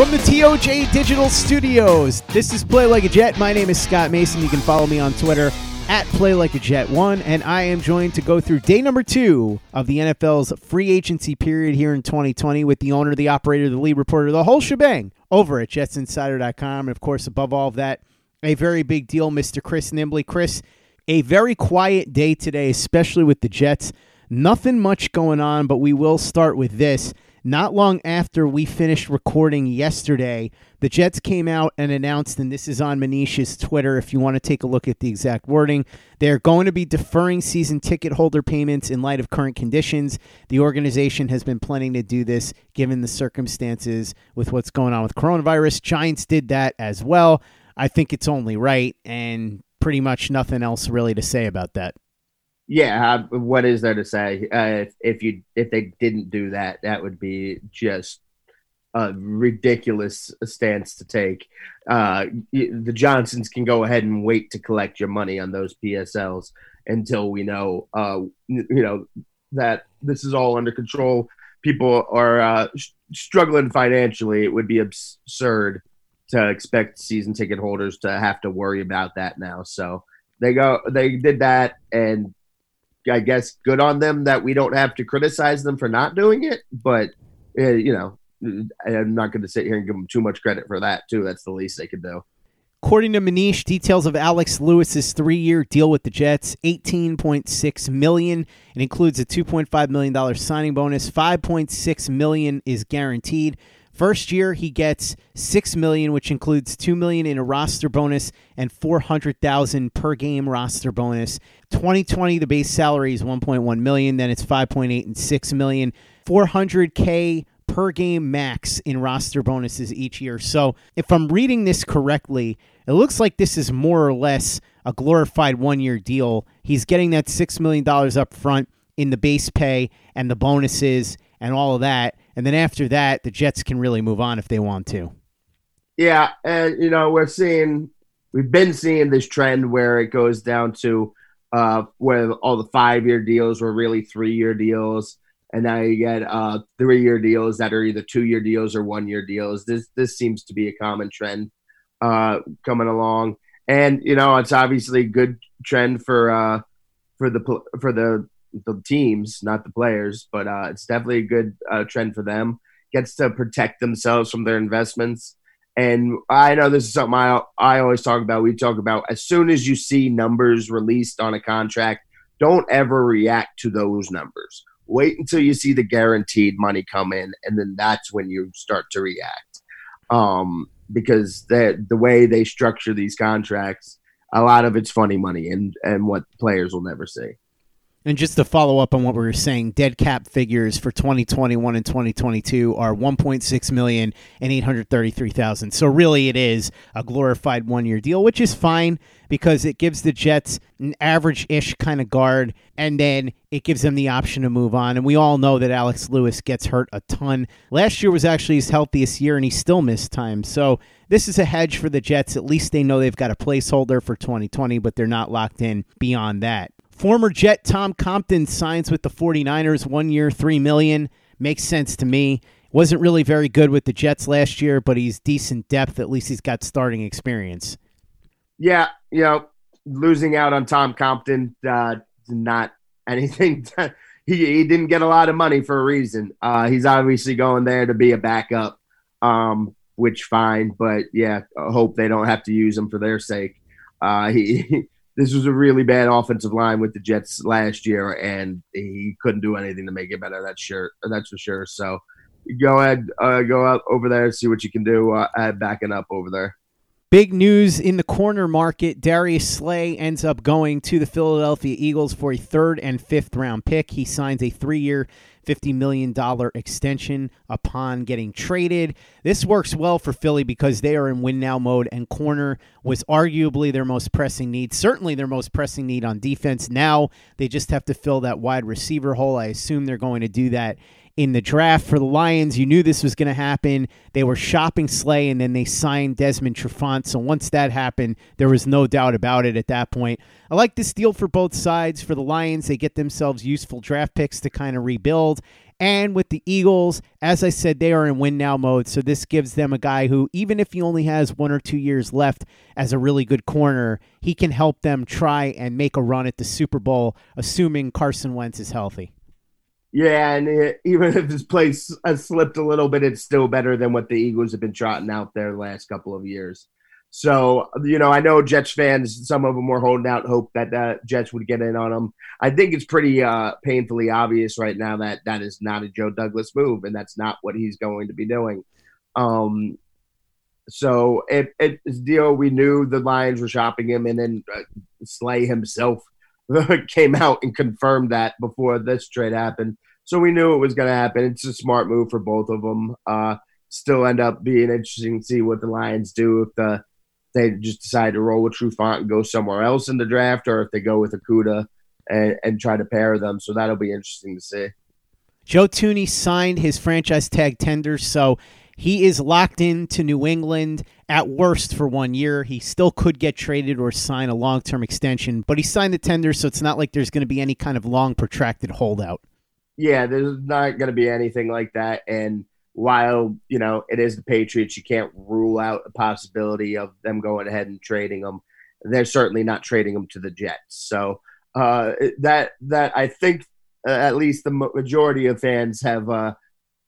From the TOJ Digital Studios, this is Play Like a Jet. My name is Scott Mason. You can follow me on Twitter at Play Like a Jet One, and I am joined to go through day number two of the NFL's free agency period here in 2020 with the owner, the operator, the lead reporter, the whole shebang over at JetsInsider.com, and of course, above all of that, a very big deal, Mr. Chris Nimbley. Chris, a very quiet day today, especially with the Jets. Nothing much going on, but we will start with this. Not long after we finished recording yesterday, the Jets came out and announced, and this is on Manish's Twitter if you want to take a look at the exact wording. They're going to be deferring season ticket holder payments in light of current conditions. The organization has been planning to do this given the circumstances with what's going on with coronavirus. Giants did that as well. I think it's only right, and pretty much nothing else really to say about that. Yeah, what is there to say? Uh, if, if you if they didn't do that, that would be just a ridiculous stance to take. Uh, the Johnsons can go ahead and wait to collect your money on those PSLs until we know, uh, you know, that this is all under control. People are uh, sh- struggling financially. It would be absurd to expect season ticket holders to have to worry about that now. So they go, they did that, and I guess good on them that we don't have to criticize them for not doing it. But uh, you know, I'm not going to sit here and give them too much credit for that too. That's the least they could do. According to Manish, details of Alex Lewis's three-year deal with the Jets: eighteen point six million. It includes a two point five million dollars signing bonus. Five point six million is guaranteed. First year, he gets six million, which includes two million in a roster bonus and four hundred thousand per game roster bonus. 2020, the base salary is 1.1 million. Then it's 5.8 and six million. 400k per game max in roster bonuses each year. So, if I'm reading this correctly, it looks like this is more or less a glorified one-year deal. He's getting that six million dollars up front in the base pay and the bonuses and all of that. And then after that, the Jets can really move on if they want to. Yeah, and you know we're seeing, we've been seeing this trend where it goes down to uh, where all the five-year deals were really three-year deals, and now you get uh, three-year deals that are either two-year deals or one-year deals. This this seems to be a common trend. uh, coming along, and you know it's obviously a good trend for uh, for the for the the teams, not the players, but uh, it's definitely a good uh, trend for them. Gets to protect themselves from their investments. And I know this is something I I always talk about. We talk about as soon as you see numbers released on a contract, don't ever react to those numbers. Wait until you see the guaranteed money come in, and then that's when you start to react. Um, because the the way they structure these contracts, a lot of it's funny money and and what players will never see. And just to follow up on what we were saying, dead cap figures for 2021 and 2022 are 1.6 million and 833,000. So really, it is a glorified one-year deal, which is fine because it gives the Jets an average-ish kind of guard, and then it gives them the option to move on. And we all know that Alex Lewis gets hurt a ton. Last year was actually his healthiest year, and he still missed time. So this is a hedge for the Jets. At least they know they've got a placeholder for 2020, but they're not locked in beyond that. Former Jet Tom Compton signs with the 49ers, one year, three million. Makes sense to me. Wasn't really very good with the Jets last year, but he's decent depth. At least he's got starting experience. Yeah, you know, losing out on Tom Compton, uh, not anything. To, he he didn't get a lot of money for a reason. Uh, he's obviously going there to be a backup, um, which fine. But yeah, I hope they don't have to use him for their sake. Uh, he this was a really bad offensive line with the Jets last year, and he couldn't do anything to make it better. That's sure. That's for sure. So go ahead, uh, go out over there, see what you can do. Uh, backing up over there. Big news in the corner market. Darius Slay ends up going to the Philadelphia Eagles for a third and fifth round pick. He signs a three year, $50 million extension upon getting traded. This works well for Philly because they are in win now mode, and corner was arguably their most pressing need, certainly their most pressing need on defense. Now they just have to fill that wide receiver hole. I assume they're going to do that in the draft for the Lions. You knew this was going to happen. They were shopping Slay, and then they signed Desmond Trufant. So once that happened, there was no doubt about it at that point. I like this deal for both sides. For the Lions, they get themselves useful draft picks to kind of rebuild. And with the Eagles, as I said, they are in win now mode. So this gives them a guy who, even if he only has one or two years left as a really good corner, he can help them try and make a run at the Super Bowl, assuming Carson Wentz is healthy. Yeah, and it, even if his place has slipped a little bit, it's still better than what the Eagles have been trotting out there the last couple of years. So, you know, I know Jets fans, some of them were holding out hope that uh, Jets would get in on them. I think it's pretty uh, painfully obvious right now that that is not a Joe Douglas move, and that's not what he's going to be doing. Um, so, it, deal. We knew the Lions were shopping him, and then uh, Slay himself came out and confirmed that before this trade happened. So we knew it was going to happen. It's a smart move for both of them. Uh, still end up being interesting to see what the Lions do if the they just decide to roll with Trufant and go somewhere else in the draft, or if they go with Okudah and, and try to pair them. So that'll be interesting to see. Joe Thuney signed his franchise tag tender, so he is locked into New England at worst for one year. He still could get traded or sign a long term extension, but he signed the tender, so it's not like there's going to be any kind of long, protracted holdout. Yeah, there's not going to be anything like that. And while, you know, it is the Patriots, you can't rule out the possibility of them going ahead and trading them. They're certainly not trading them to the Jets. So uh, that, that I think uh, at least the majority of fans have. Uh,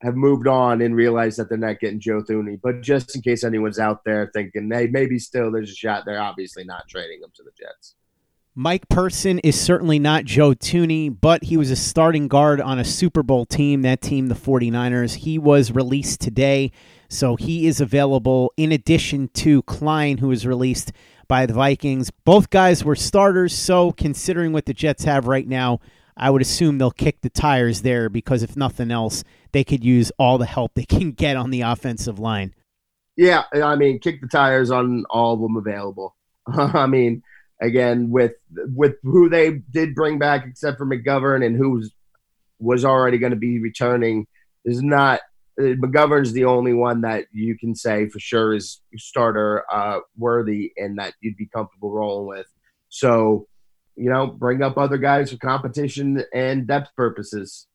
have moved on and realized that they're not getting Joe Thuney. But just in case anyone's out there thinking, hey, maybe still there's a shot, they're obviously not trading him to the Jets. Mike Person is certainly not Joe Thuney, but he was a starting guard on a Super Bowl team, that team, the 49ers. He was released today, so he is available in addition to Kline, who was released by the Vikings. Both guys were starters, so considering what the Jets have right now, I would assume they'll kick the tires there because if nothing else, they could use all the help they can get on the offensive line. Yeah, I mean, kick the tires on all of them available. I mean, again, with with who they did bring back, except for McGovern and who was already going to be returning, is not uh, McGovern's the only one that you can say for sure is starter uh, worthy and that you'd be comfortable rolling with. So you know, bring up other guys for competition and depth purposes.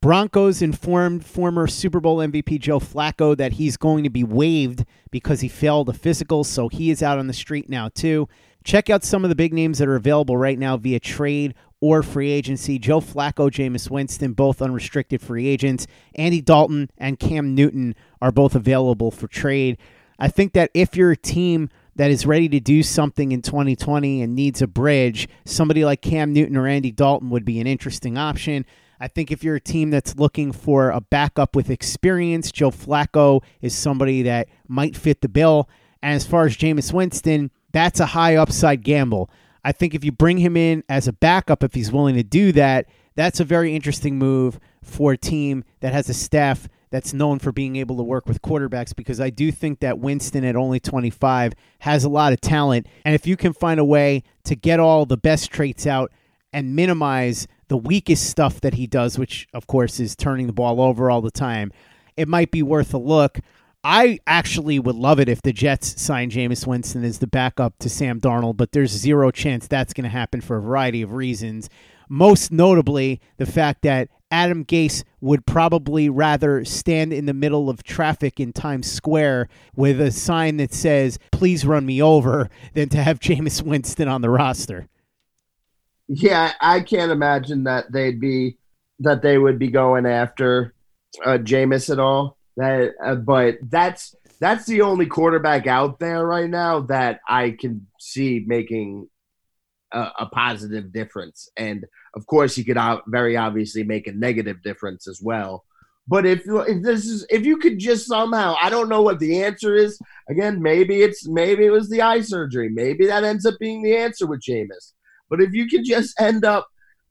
Broncos informed former Super Bowl MVP Joe Flacco that he's going to be waived because he failed a physical, so he is out on the street now, too. Check out some of the big names that are available right now via trade or free agency. Joe Flacco, Jameis Winston, both unrestricted free agents. Andy Dalton and Cam Newton are both available for trade. I think that if you're a team that is ready to do something in 2020 and needs a bridge, somebody like Cam Newton or Andy Dalton would be an interesting option. I think if you're a team that's looking for a backup with experience, Joe Flacco is somebody that might fit the bill. And as far as Jameis Winston, that's a high upside gamble. I think if you bring him in as a backup, if he's willing to do that, that's a very interesting move for a team that has a staff that's known for being able to work with quarterbacks because I do think that Winston at only 25 has a lot of talent. And if you can find a way to get all the best traits out and minimize the weakest stuff that he does, which of course is turning the ball over all the time, it might be worth a look. I actually would love it if the Jets sign Jameis Winston as the backup to Sam Darnold, but there's zero chance that's going to happen for a variety of reasons. Most notably, the fact that Adam Gase would probably rather stand in the middle of traffic in Times Square with a sign that says, Please run me over, than to have Jameis Winston on the roster. Yeah, I can't imagine that they'd be that they would be going after uh, Jameis at all. That, uh, but that's that's the only quarterback out there right now that I can see making a, a positive difference. And of course, you could very obviously make a negative difference as well. But if if this is if you could just somehow, I don't know what the answer is. Again, maybe it's maybe it was the eye surgery. Maybe that ends up being the answer with Jameis. But if you could just end up,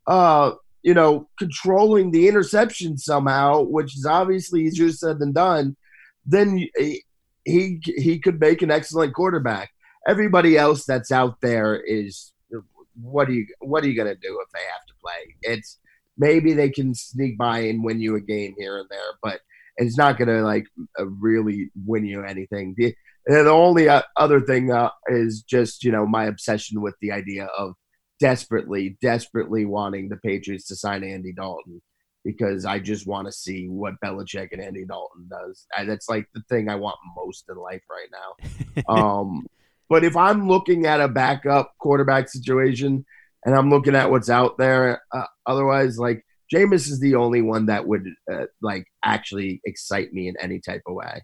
uh, you know, controlling the interception somehow, which is obviously easier said than done, then he he, he could make an excellent quarterback. Everybody else that's out there is what are you what are you gonna do if they have to play? It's maybe they can sneak by and win you a game here and there, but it's not gonna like really win you anything. The, the only uh, other thing uh, is just you know my obsession with the idea of desperately, desperately wanting the Patriots to sign Andy Dalton because I just want to see what Belichick and Andy Dalton does. That's like the thing I want most in life right now. um, but if I'm looking at a backup quarterback situation and I'm looking at what's out there, uh, otherwise, like Jameis is the only one that would uh, like actually excite me in any type of way.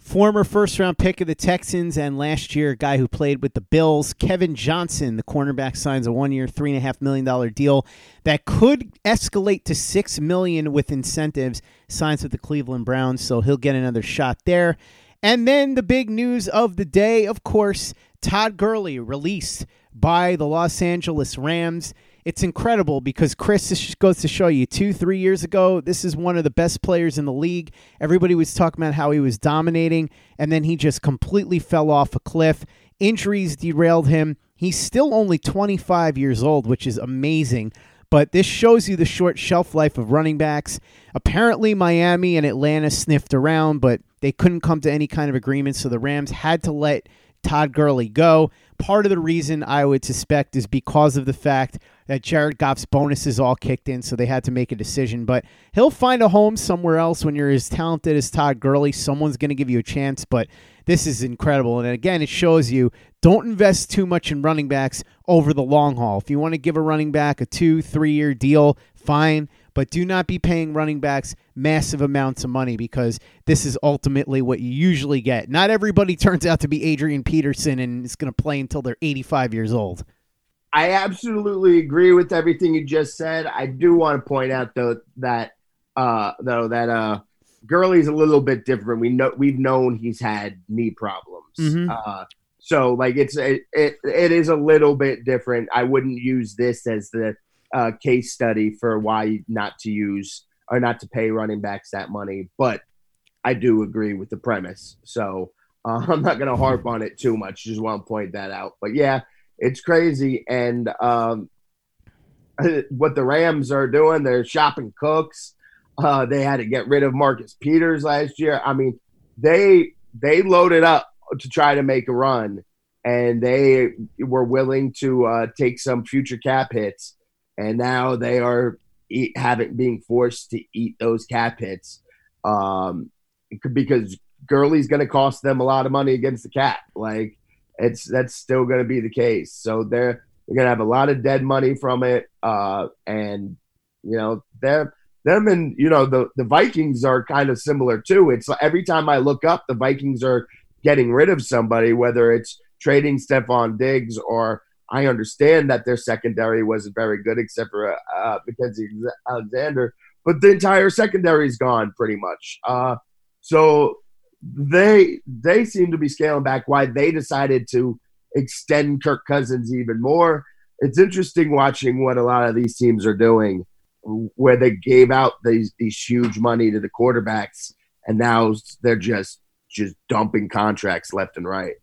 Former first round pick of the Texans and last year, a guy who played with the Bills, Kevin Johnson, the cornerback, signs a one year, $3.5 million deal that could escalate to 6 million with incentives, signs with the Cleveland Browns, so he'll get another shot there. And then the big news of the day, of course, Todd Gurley released by the Los Angeles Rams it's incredible because Chris goes to show you two, three years ago, this is one of the best players in the league. Everybody was talking about how he was dominating, and then he just completely fell off a cliff. Injuries derailed him. He's still only 25 years old, which is amazing. But this shows you the short shelf life of running backs. Apparently, Miami and Atlanta sniffed around, but they couldn't come to any kind of agreement, so the Rams had to let Todd Gurley go. Part of the reason I would suspect is because of the fact that Jared Goff's bonuses all kicked in, so they had to make a decision. But he'll find a home somewhere else when you're as talented as Todd Gurley. Someone's going to give you a chance, but this is incredible. And again, it shows you don't invest too much in running backs over the long haul. If you want to give a running back a two, three year deal, fine. But do not be paying running backs massive amounts of money because this is ultimately what you usually get. Not everybody turns out to be Adrian Peterson and is going to play until they're 85 years old. I absolutely agree with everything you just said. I do want to point out though that uh though that uh Gurley's a little bit different. We know we've known he's had knee problems. Mm-hmm. Uh so like it's it, it it is a little bit different. I wouldn't use this as the uh, case study for why not to use or not to pay running backs that money, but I do agree with the premise. So uh, I'm not going to harp on it too much. Just want to point that out. But yeah, it's crazy. And um, what the Rams are doing, they're shopping Cooks. Uh, they had to get rid of Marcus Peters last year. I mean, they they loaded up to try to make a run, and they were willing to uh, take some future cap hits. And now they are eat, having being forced to eat those cap hits um, because Gurley's going to cost them a lot of money against the cap. Like it's that's still going to be the case. So they're they're going to have a lot of dead money from it, uh, and you know they're them and you know the the Vikings are kind of similar too. It's every time I look up, the Vikings are getting rid of somebody, whether it's trading Stefon Diggs or I understand that their secondary wasn't very good except for uh, Mackensie Alexander, but the entire secondary is gone pretty much. Uh, so they they seem to be scaling back. Why they decided to extend Kirk Cousins even more. It's interesting watching what a lot of these teams are doing, where they gave out these these huge money to the quarterbacks, and now they're just just dumping contracts left and right.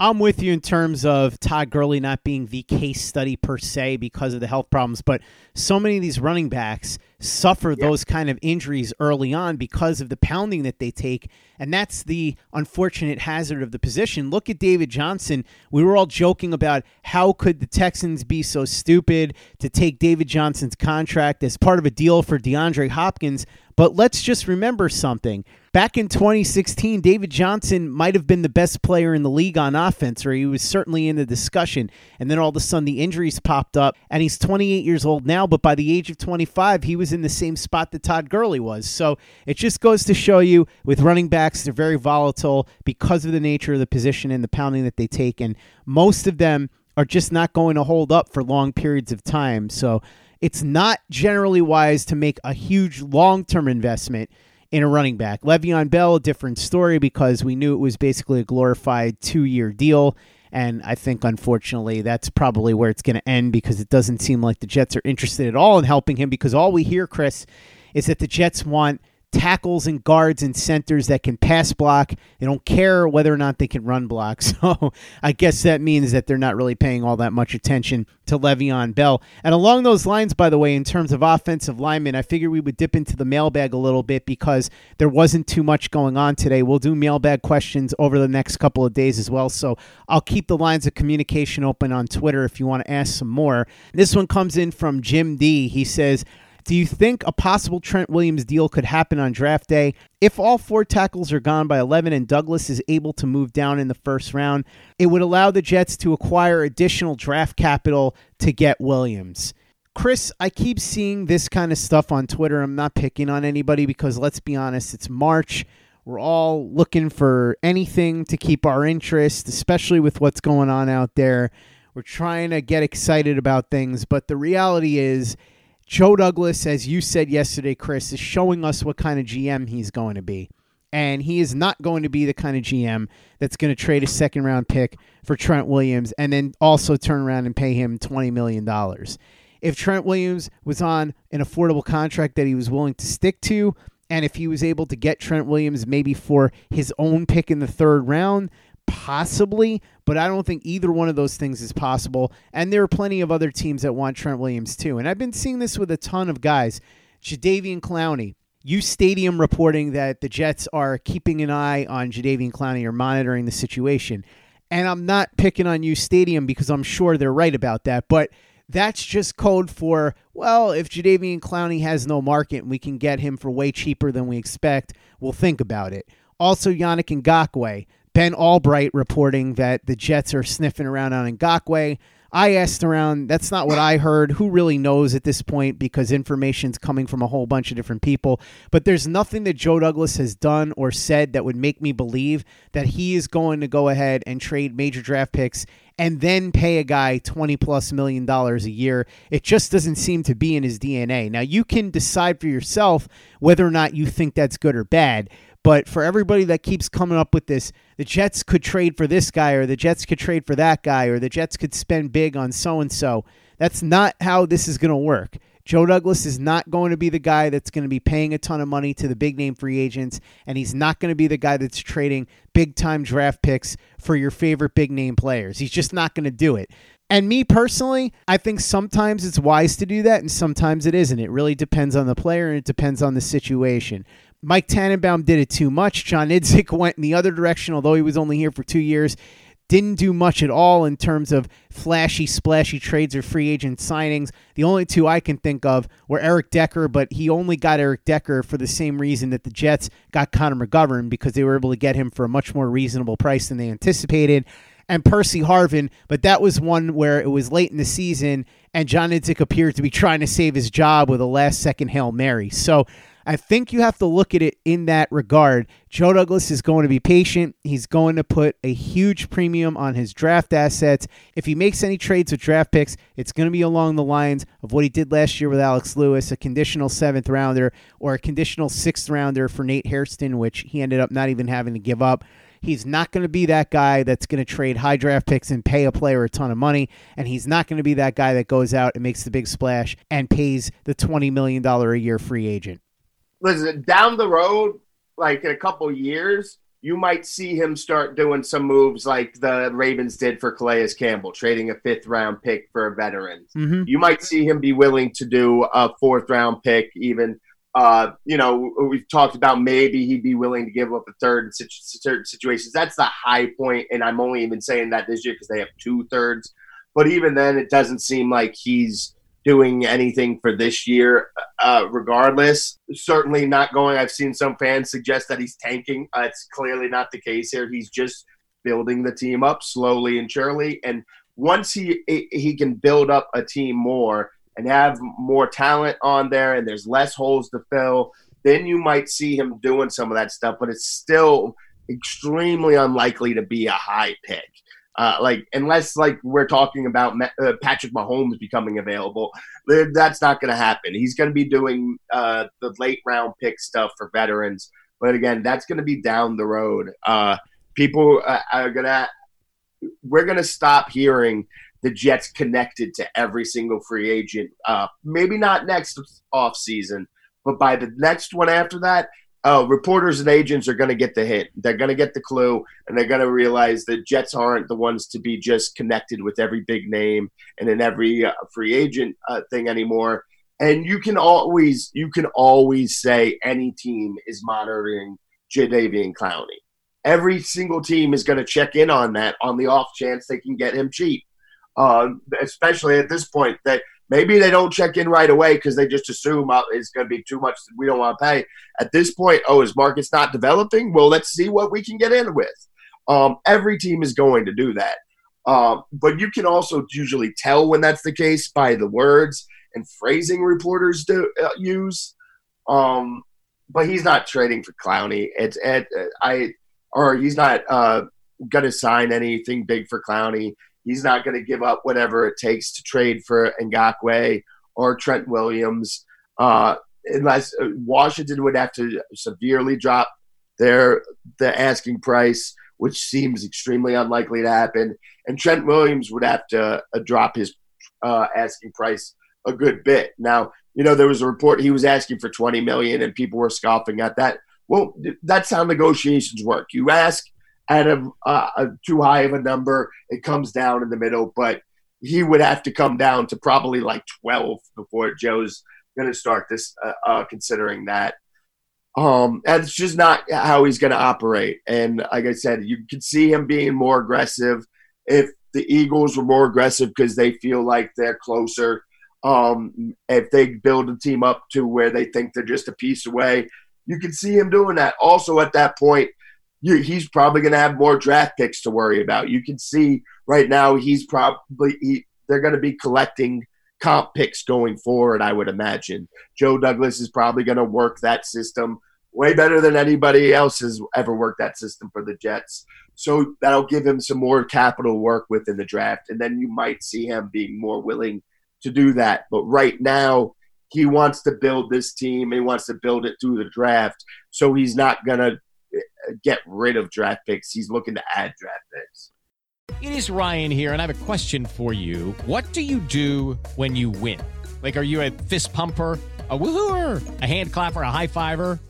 I'm with you in terms of Todd Gurley not being the case study per se because of the health problems, but so many of these running backs suffer yeah. those kind of injuries early on because of the pounding that they take. And that's the unfortunate hazard of the position. Look at David Johnson. We were all joking about how could the Texans be so stupid to take David Johnson's contract as part of a deal for DeAndre Hopkins. But let's just remember something. Back in 2016, David Johnson might have been the best player in the league on offense, or he was certainly in the discussion. And then all of a sudden, the injuries popped up, and he's 28 years old now. But by the age of 25, he was in the same spot that Todd Gurley was. So it just goes to show you with running backs, they're very volatile because of the nature of the position and the pounding that they take. And most of them are just not going to hold up for long periods of time. So it's not generally wise to make a huge long term investment in a running back. Le'Veon Bell, a different story because we knew it was basically a glorified two year deal. And I think, unfortunately, that's probably where it's going to end because it doesn't seem like the Jets are interested at all in helping him because all we hear, Chris, is that the Jets want tackles and guards and centers that can pass block. They don't care whether or not they can run block. So I guess that means that they're not really paying all that much attention to Le'Veon Bell. And along those lines, by the way, in terms of offensive linemen, I figured we would dip into the mailbag a little bit because there wasn't too much going on today. We'll do mailbag questions over the next couple of days as well. So I'll keep the lines of communication open on Twitter if you want to ask some more. This one comes in from Jim D. He says, do you think a possible Trent Williams deal could happen on draft day? If all four tackles are gone by 11 and Douglas is able to move down in the first round, it would allow the Jets to acquire additional draft capital to get Williams. Chris, I keep seeing this kind of stuff on Twitter. I'm not picking on anybody because let's be honest, it's March. We're all looking for anything to keep our interest, especially with what's going on out there. We're trying to get excited about things, but the reality is, Joe Douglas, as you said yesterday, Chris, is showing us what kind of GM he's going to be. And he is not going to be the kind of GM that's going to trade a second round pick for Trent Williams and then also turn around and pay him $20 million. If Trent Williams was on an affordable contract that he was willing to stick to, and if he was able to get Trent Williams maybe for his own pick in the third round, possibly, but I don't think either one of those things is possible. And there are plenty of other teams that want Trent Williams too. And I've been seeing this with a ton of guys. Jadeveon Clowney, U Stadium reporting that the Jets are keeping an eye on Jadeveon Clowney or monitoring the situation. And I'm not picking on U Stadium because I'm sure they're right about that, but that's just code for, well, if Jadeveon Clowney has no market and we can get him for way cheaper than we expect, we'll think about it. Also, Yannick Ngakoue. Ben Albright reporting that the Jets are sniffing around on Ngakoue. I asked around, that's not what I heard. Who really knows at this point because information's coming from a whole bunch of different people. But there's nothing that Joe Douglas has done or said that would make me believe that he is going to go ahead and trade major draft picks and then pay a guy 20 plus million dollars a year. It just doesn't seem to be in his DNA. Now, you can decide for yourself whether or not you think that's good or bad. But for everybody that keeps coming up with this, the Jets could trade for this guy, or the Jets could trade for that guy, or the Jets could spend big on so and so. That's not how this is going to work. Joe Douglas is not going to be the guy that's going to be paying a ton of money to the big name free agents, and he's not going to be the guy that's trading big time draft picks for your favorite big name players. He's just not going to do it. And me personally, I think sometimes it's wise to do that and sometimes it isn't. It really depends on the player and it depends on the situation. Mike Tannenbaum did it too much. John Idzik went in the other direction, although he was only here for two years. didn't do much at all in terms of flashy, splashy trades or free agent signings. The only two I can think of were Eric Decker, but he only got Eric Decker for the same reason that the Jets got Connor McGovern because they were able to get him for a much more reasonable price than they anticipated. And Percy Harvin, but that was one where it was late in the season and John Idzik appeared to be trying to save his job with a last second Hail Mary. So I think you have to look at it in that regard. Joe Douglas is going to be patient. He's going to put a huge premium on his draft assets. If he makes any trades with draft picks, it's going to be along the lines of what he did last year with Alex Lewis, a conditional seventh rounder or a conditional sixth rounder for Nate Hairston, which he ended up not even having to give up. He's not going to be that guy that's going to trade high draft picks and pay a player a ton of money. And he's not going to be that guy that goes out and makes the big splash and pays the $20 million a year free agent listen, down the road, like in a couple years, you might see him start doing some moves like the Ravens did for Calais Campbell, trading a fifth round pick for a veteran. Mm-hmm. You might see him be willing to do a fourth round pick, even. Uh, you know, we've talked about maybe he'd be willing to give up a third in certain situations. That's the high point, and I'm only even saying that this year because they have two thirds. But even then, it doesn't seem like he's doing anything for this year, uh, regardless. Certainly not going. I've seen some fans suggest that he's tanking. Uh, it's clearly not the case here. He's just building the team up slowly and surely. And once he he can build up a team more and have more talent on there, and there's less holes to fill, then you might see him doing some of that stuff. But it's still extremely unlikely to be a high pick. Uh, like unless like we're talking about uh, Patrick Mahomes becoming available, that's not going to happen. He's going to be doing uh, the late round pick stuff for veterans, but again, that's going to be down the road. Uh, people uh, are gonna we're going to stop hearing the Jets connected to every single free agent. Uh, maybe not next off season, but by the next one after that, uh, reporters and agents are going to get the hint. They're going to get the clue, and they're going to realize that Jets aren't the ones to be just connected with every big name and in every uh, free agent uh, thing anymore. And you can always you can always say any team is monitoring Jadeveon Clowney. Every single team is going to check in on that on the off chance they can get him cheap. Uh, especially at this point, that Maybe they don't check in right away because they just assume oh, it's going to be too much we don't want to pay. At this point, oh, is market's not developing? Well, let's see what we can get in with. Um, every team is going to do that. Um, but you can also usually tell when that's the case by the words and phrasing reporters do, uh, use. Um, but he's not trading for Clowney. It's at I or he's not uh, going to sign anything big for Clowney. He's not going to give up whatever it takes to trade for Ngakoue or Trent Williams, uh, unless uh, Washington would have to severely drop their the asking price, which seems extremely unlikely to happen. And Trent Williams would have to uh, drop his uh, asking price a good bit. Now, you know, there was a report he was asking for 20 million, and people were scoffing at that. Well, that's how negotiations work. You ask at a, uh, too high of a number, it comes down in the middle. But he would have to come down to probably like 12 before Joe's going to start this, uh, uh, considering that. Um, it's just not how he's going to operate. And like I said, you could see him being more aggressive if the Eagles were more aggressive because they feel like they're closer. Um, if they build a team up to where they think they're just a piece away, you can see him doing that. Also, at that point, you, he's probably going to have more draft picks to worry about. You can see right now he's probably he, they're going to be collecting comp picks going forward. I would imagine Joe Douglas is probably going to work that system way better than anybody else has ever worked that system for the Jets. So that'll give him some more capital work within the draft, and then you might see him being more willing to do that. But right now, he wants to build this team. He wants to build it through the draft. So he's not going to get rid of draft picks. He's looking to add draft picks. It is Ryan here, and I have a question for you. What do you do when you win? Like, are you a fist pumper, a woohooer, a hand clapper, a high fiver?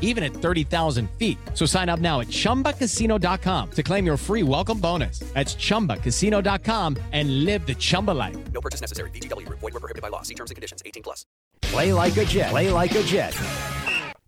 even at 30,000 feet. So sign up now at ChumbaCasino.com to claim your free welcome bonus. That's ChumbaCasino.com and live the Chumba life. No purchase necessary. VGW Group. Void were prohibited by law. See terms and conditions. 18 plus. Play like a Jet. Play like a Jet.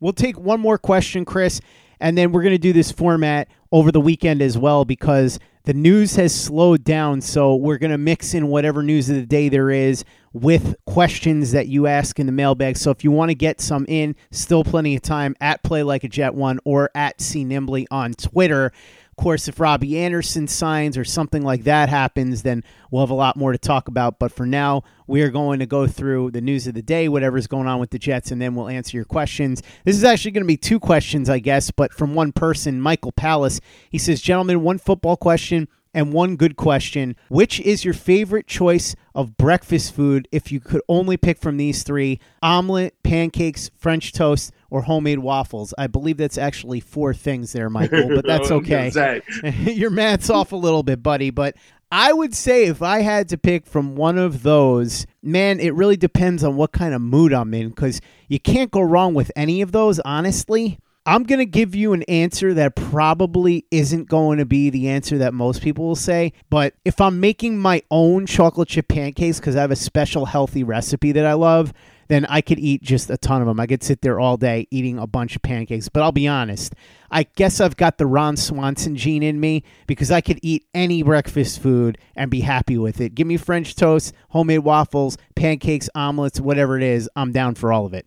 We'll take one more question, Chris, and then we're going to do this format over the weekend as well because the news has slowed down. So we're going to mix in whatever news of the day there is with questions that you ask in the mailbag. So if you want to get some in, still plenty of time at Play Like a Jet One or at C Nimbly on Twitter. Of course, if Robbie Anderson signs or something like that happens, then we'll have a lot more to talk about. But for now, we are going to go through the news of the day, whatever's going on with the Jets, and then we'll answer your questions. This is actually going to be two questions, I guess, but from one person, Michael Palace. He says, Gentlemen, one football question and one good question. Which is your favorite choice of breakfast food if you could only pick from these three omelet, pancakes, French toast, or homemade waffles? I believe that's actually four things there, Michael, but that's oh, gonna okay. your math's off a little bit, buddy, but I would say if I had to pick from one of those, man, it really depends on what kind of mood I'm in because you can't go wrong with any of those, honestly. I'm going to give you an answer that probably isn't going to be the answer that most people will say. But if I'm making my own chocolate chip pancakes because I have a special healthy recipe that I love, then I could eat just a ton of them. I could sit there all day eating a bunch of pancakes. But I'll be honest, I guess I've got the Ron Swanson gene in me because I could eat any breakfast food and be happy with it. Give me French toast, homemade waffles, pancakes, omelets, whatever it is. I'm down for all of it.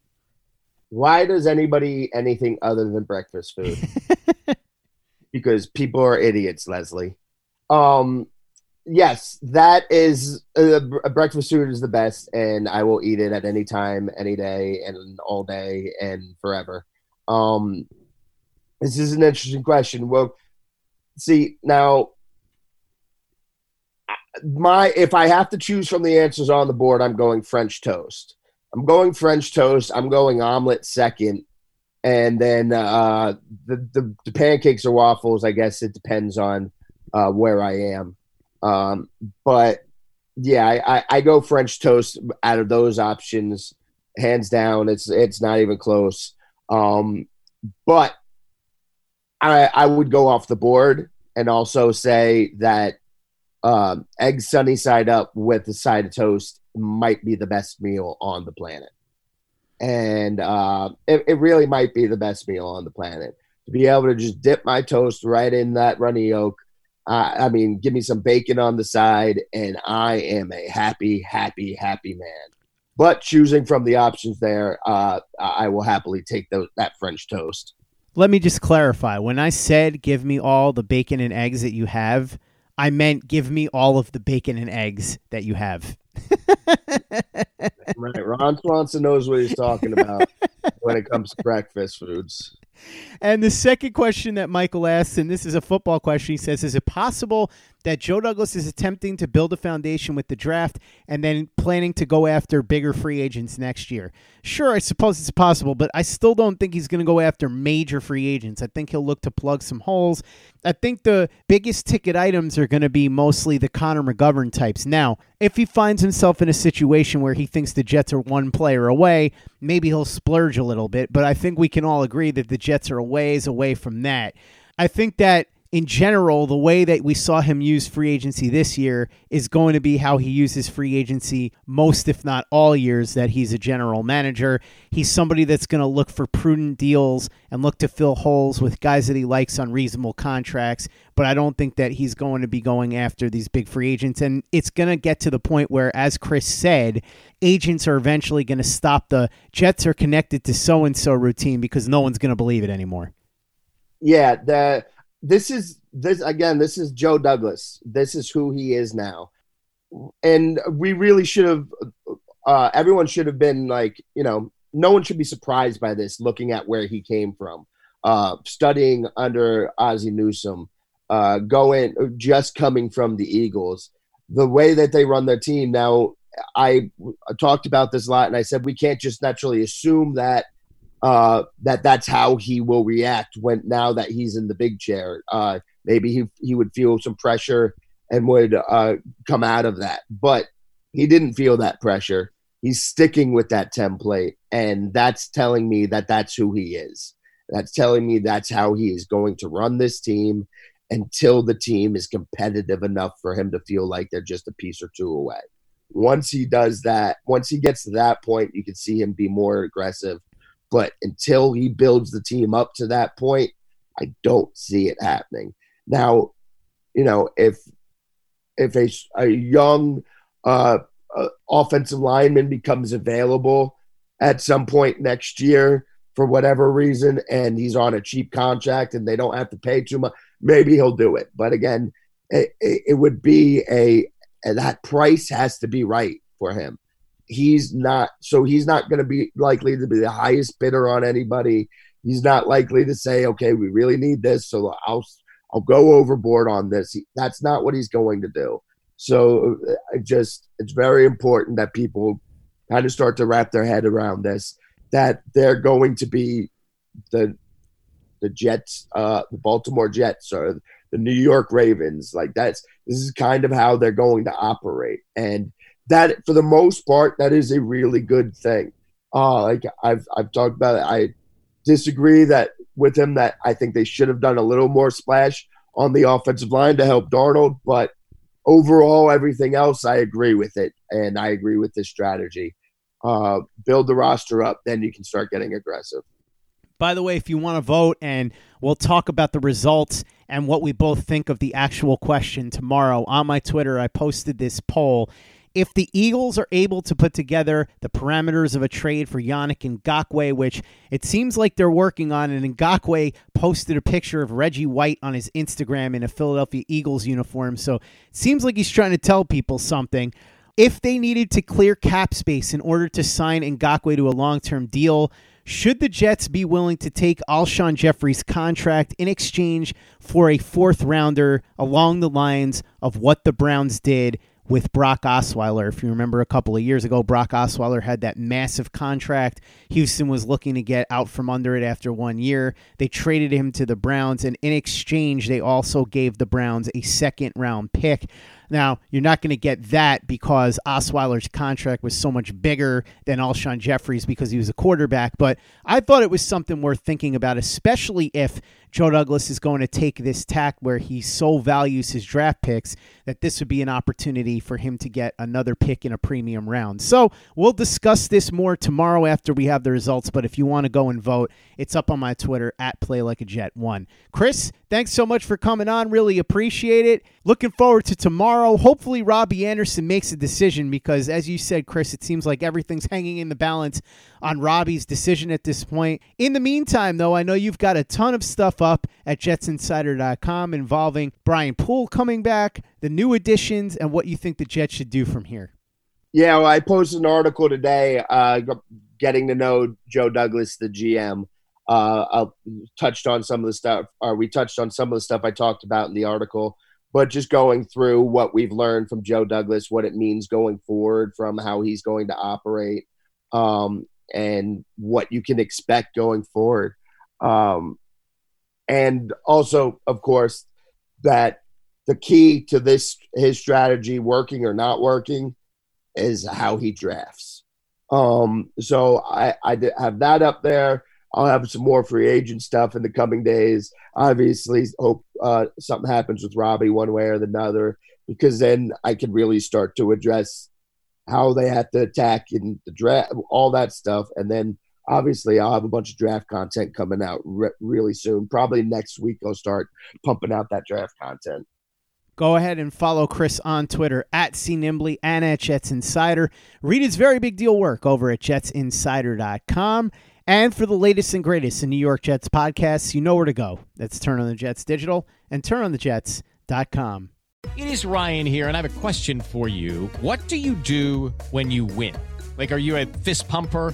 Why does anybody eat anything other than breakfast food? because people are idiots, Leslie. Um, yes, that is uh, br- breakfast food is the best, and I will eat it at any time, any day, and all day and forever. Um, this is an interesting question. Well, see now, my if I have to choose from the answers on the board, I'm going French toast. I'm going French toast. I'm going omelet second, and then uh, the, the the pancakes or waffles. I guess it depends on uh, where I am. Um, but yeah, I, I, I go French toast out of those options, hands down. It's it's not even close. Um, but I I would go off the board and also say that um, egg sunny side up with a side of toast might be the best meal on the planet. And uh, it, it really might be the best meal on the planet. To be able to just dip my toast right in that runny yolk. Uh, I mean, give me some bacon on the side, and I am a happy, happy, happy man. But choosing from the options there, uh, I will happily take those, that French toast. Let me just clarify. When I said give me all the bacon and eggs that you have, I meant give me all of the bacon and eggs that you have. right. Ron Swanson knows what he's talking about when it comes to breakfast foods. And the second question that Michael asks, and this is a football question, he says, Is it possible that Joe Douglas is attempting to build a foundation with the draft and then planning to go after bigger free agents next year? Sure, I suppose it's possible, but I still don't think he's going to go after major free agents. I think he'll look to plug some holes. I think the biggest ticket items are going to be mostly the Connor McGovern types. Now, if he finds himself in a situation where he thinks the Jets are one player away, maybe he'll splurge a little bit, but I think we can all agree that the Jets are a ways away from that. I think that in general, the way that we saw him use free agency this year is going to be how he uses free agency most, if not all, years that he's a general manager. He's somebody that's going to look for prudent deals and look to fill holes with guys that he likes on reasonable contracts. But I don't think that he's going to be going after these big free agents. And it's going to get to the point where, as Chris said, agents are eventually going to stop the Jets are connected to so and so routine because no one's going to believe it anymore. Yeah, the this is this again. This is Joe Douglas. This is who he is now, and we really should have. Uh, everyone should have been like, you know, no one should be surprised by this. Looking at where he came from, uh, studying under Ozzie Newsome, uh, going just coming from the Eagles, the way that they run their team now. I, talked about this a lot, and I said we can't just naturally assume that uh, that that's how he will react when now that he's in the big chair. Uh, maybe he he would feel some pressure and would uh, come out of that, but he didn't feel that pressure. He's sticking with that template, and that's telling me that that's who he is. That's telling me that's how he is going to run this team until the team is competitive enough for him to feel like they're just a piece or two away. Once he does that, once he gets to that point, you can see him be more aggressive but until he builds the team up to that point, I don't see it happening. Now, you know, if if a, a young uh, uh, offensive lineman becomes available at some point next year for whatever reason, and he's on a cheap contract and they don't have to pay too much, maybe he'll do it. But again, it, it would be a that price has to be right for him he's not so he's not going to be likely to be the highest bidder on anybody. He's not likely to say okay we really need this so i'll i'll go overboard on this. He, that's not what he's going to do. So I just it's very important that people kind of start to wrap their head around this that they're going to be the the jets uh the baltimore jets or the new york ravens. Like that's this is kind of how they're going to operate. And that for the most part, that is a really good thing. Uh, like I've I've talked about it. I disagree that with him that I think they should have done a little more splash on the offensive line to help Darnold, but overall, everything else I agree with it, and I agree with this strategy. Uh, build the roster up, then you can start getting aggressive. By the way, if you want to vote, and we'll talk about the results and what we both think of the actual question tomorrow on my Twitter, I posted this poll if the Eagles are able to put together the parameters of a trade for Yannick Ngakoue, which it seems like they're working on, and Ngakoue posted a picture of Reggie White on his Instagram in a Philadelphia Eagles uniform, so it seems like he's trying to tell people something. If they needed to clear cap space in order to sign Ngakoue to a long-term deal, should the Jets be willing to take Alshon Jeffery's contract in exchange for a fourth rounder along the lines of what the Browns did with Brock Osweiler. If you remember a couple of years ago, Brock Osweiler had that massive contract. Houston was looking to get out from under it after one year. They traded him to the Browns, and in exchange, they also gave the Browns a second round pick. Now, you're not going to get that because Osweiler's contract was so much bigger than Alshon Jeffery's because he was a quarterback, but I thought it was something worth thinking about, especially if Joe Douglas is going to take this tack where he so values his draft picks that this would be an opportunity for him to get another pick in a premium round. So we'll discuss this more tomorrow after we have the results. But if you want to go and vote, it's up on my Twitter at Play Like a Jet One. Chris, thanks so much for coming on. Really appreciate it. Looking forward to tomorrow. Hopefully, Robbie Anderson makes a decision because, as you said, Chris, it seems like everything's hanging in the balance on Robbie's decision at this point. In the meantime, though, I know you've got a ton of stuff up at jetsinsider.com involving Brian Poole coming back, the new additions, and what you think the Jets should do from here. Yeah, well, I posted an article today uh, getting to know Joe Douglas, the GM. Uh, I touched on some of the stuff, or we touched on some of the stuff I talked about in the article, but just going through what we've learned from Joe Douglas, what it means going forward, from how he's going to operate, um, and what you can expect going forward. Um, and also, of course, that the key to this his strategy working or not working is how he drafts. Um, so I, I have that up there. I'll have some more free agent stuff in the coming days. Obviously, hope uh, something happens with Robbie one way or another, because then I can really start to address how they have to attack in the draft, all that stuff, and then obviously I'll have a bunch of draft content coming out re- really soon. Probably next week I'll start pumping out that draft content. Go ahead and follow Chris on Twitter at CNimbly and at Jets Insider. Read his very big deal work over at jetsinsider.com. And for the latest and greatest in New York Jets podcasts, you know where to go. That's Turn on the Jets Digital and turnonthejets.com. It is Ryan here, and I have a question for you. What do you do when you win? Like, are you a fist pumper?